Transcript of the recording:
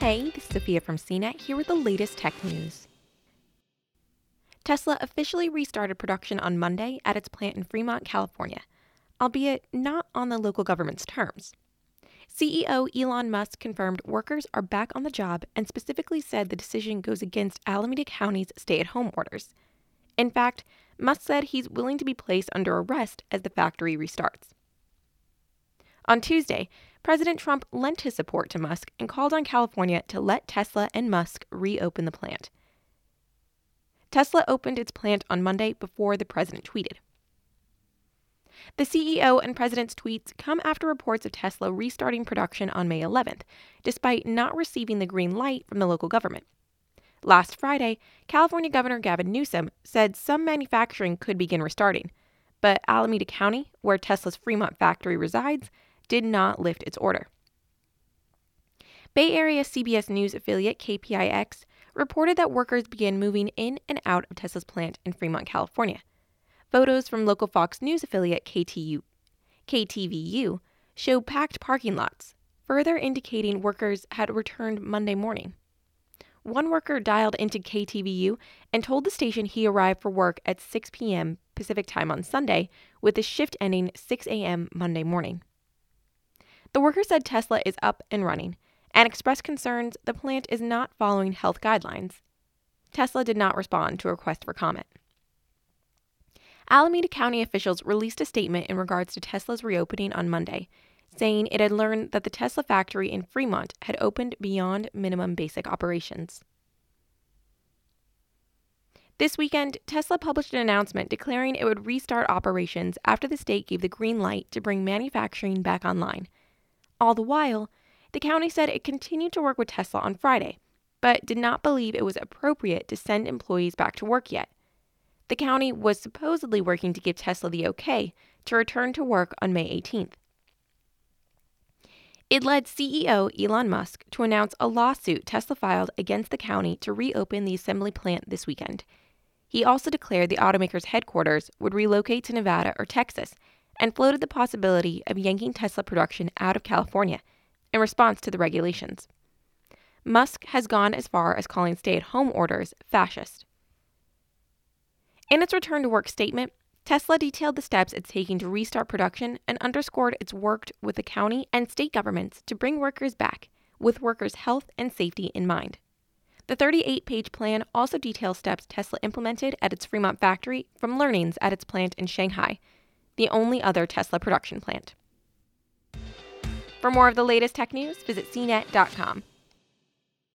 Hey, this is Sophia from CNET here with the latest tech news. Tesla officially restarted production on Monday at its plant in Fremont, California, albeit not on the local government's terms. CEO Elon Musk confirmed workers are back on the job and specifically said the decision goes against Alameda County's stay at home orders. In fact, Musk said he's willing to be placed under arrest as the factory restarts. On Tuesday, President Trump lent his support to Musk and called on California to let Tesla and Musk reopen the plant. Tesla opened its plant on Monday before the president tweeted. The CEO and president's tweets come after reports of Tesla restarting production on May 11th, despite not receiving the green light from the local government. Last Friday, California Governor Gavin Newsom said some manufacturing could begin restarting, but Alameda County, where Tesla's Fremont factory resides, did not lift its order. Bay Area CBS News affiliate KPIX reported that workers began moving in and out of Tesla's plant in Fremont, California. Photos from local Fox News affiliate KTU, KTVU show packed parking lots, further indicating workers had returned Monday morning. One worker dialed into KTVU and told the station he arrived for work at 6 p.m. Pacific time on Sunday, with the shift ending 6 a.m. Monday morning. The worker said Tesla is up and running and expressed concerns the plant is not following health guidelines. Tesla did not respond to a request for comment. Alameda County officials released a statement in regards to Tesla's reopening on Monday, saying it had learned that the Tesla factory in Fremont had opened beyond minimum basic operations. This weekend, Tesla published an announcement declaring it would restart operations after the state gave the green light to bring manufacturing back online. All the while, the county said it continued to work with Tesla on Friday, but did not believe it was appropriate to send employees back to work yet. The county was supposedly working to give Tesla the okay to return to work on May 18th. It led CEO Elon Musk to announce a lawsuit Tesla filed against the county to reopen the assembly plant this weekend. He also declared the automaker's headquarters would relocate to Nevada or Texas and floated the possibility of yanking Tesla production out of California in response to the regulations. Musk has gone as far as calling stay at home orders fascist. In its return to work statement, Tesla detailed the steps it's taking to restart production and underscored it's worked with the county and state governments to bring workers back, with workers' health and safety in mind. The 38 page plan also details steps Tesla implemented at its Fremont factory from learnings at its plant in Shanghai the only other Tesla production plant. For more of the latest tech news, visit cnet.com.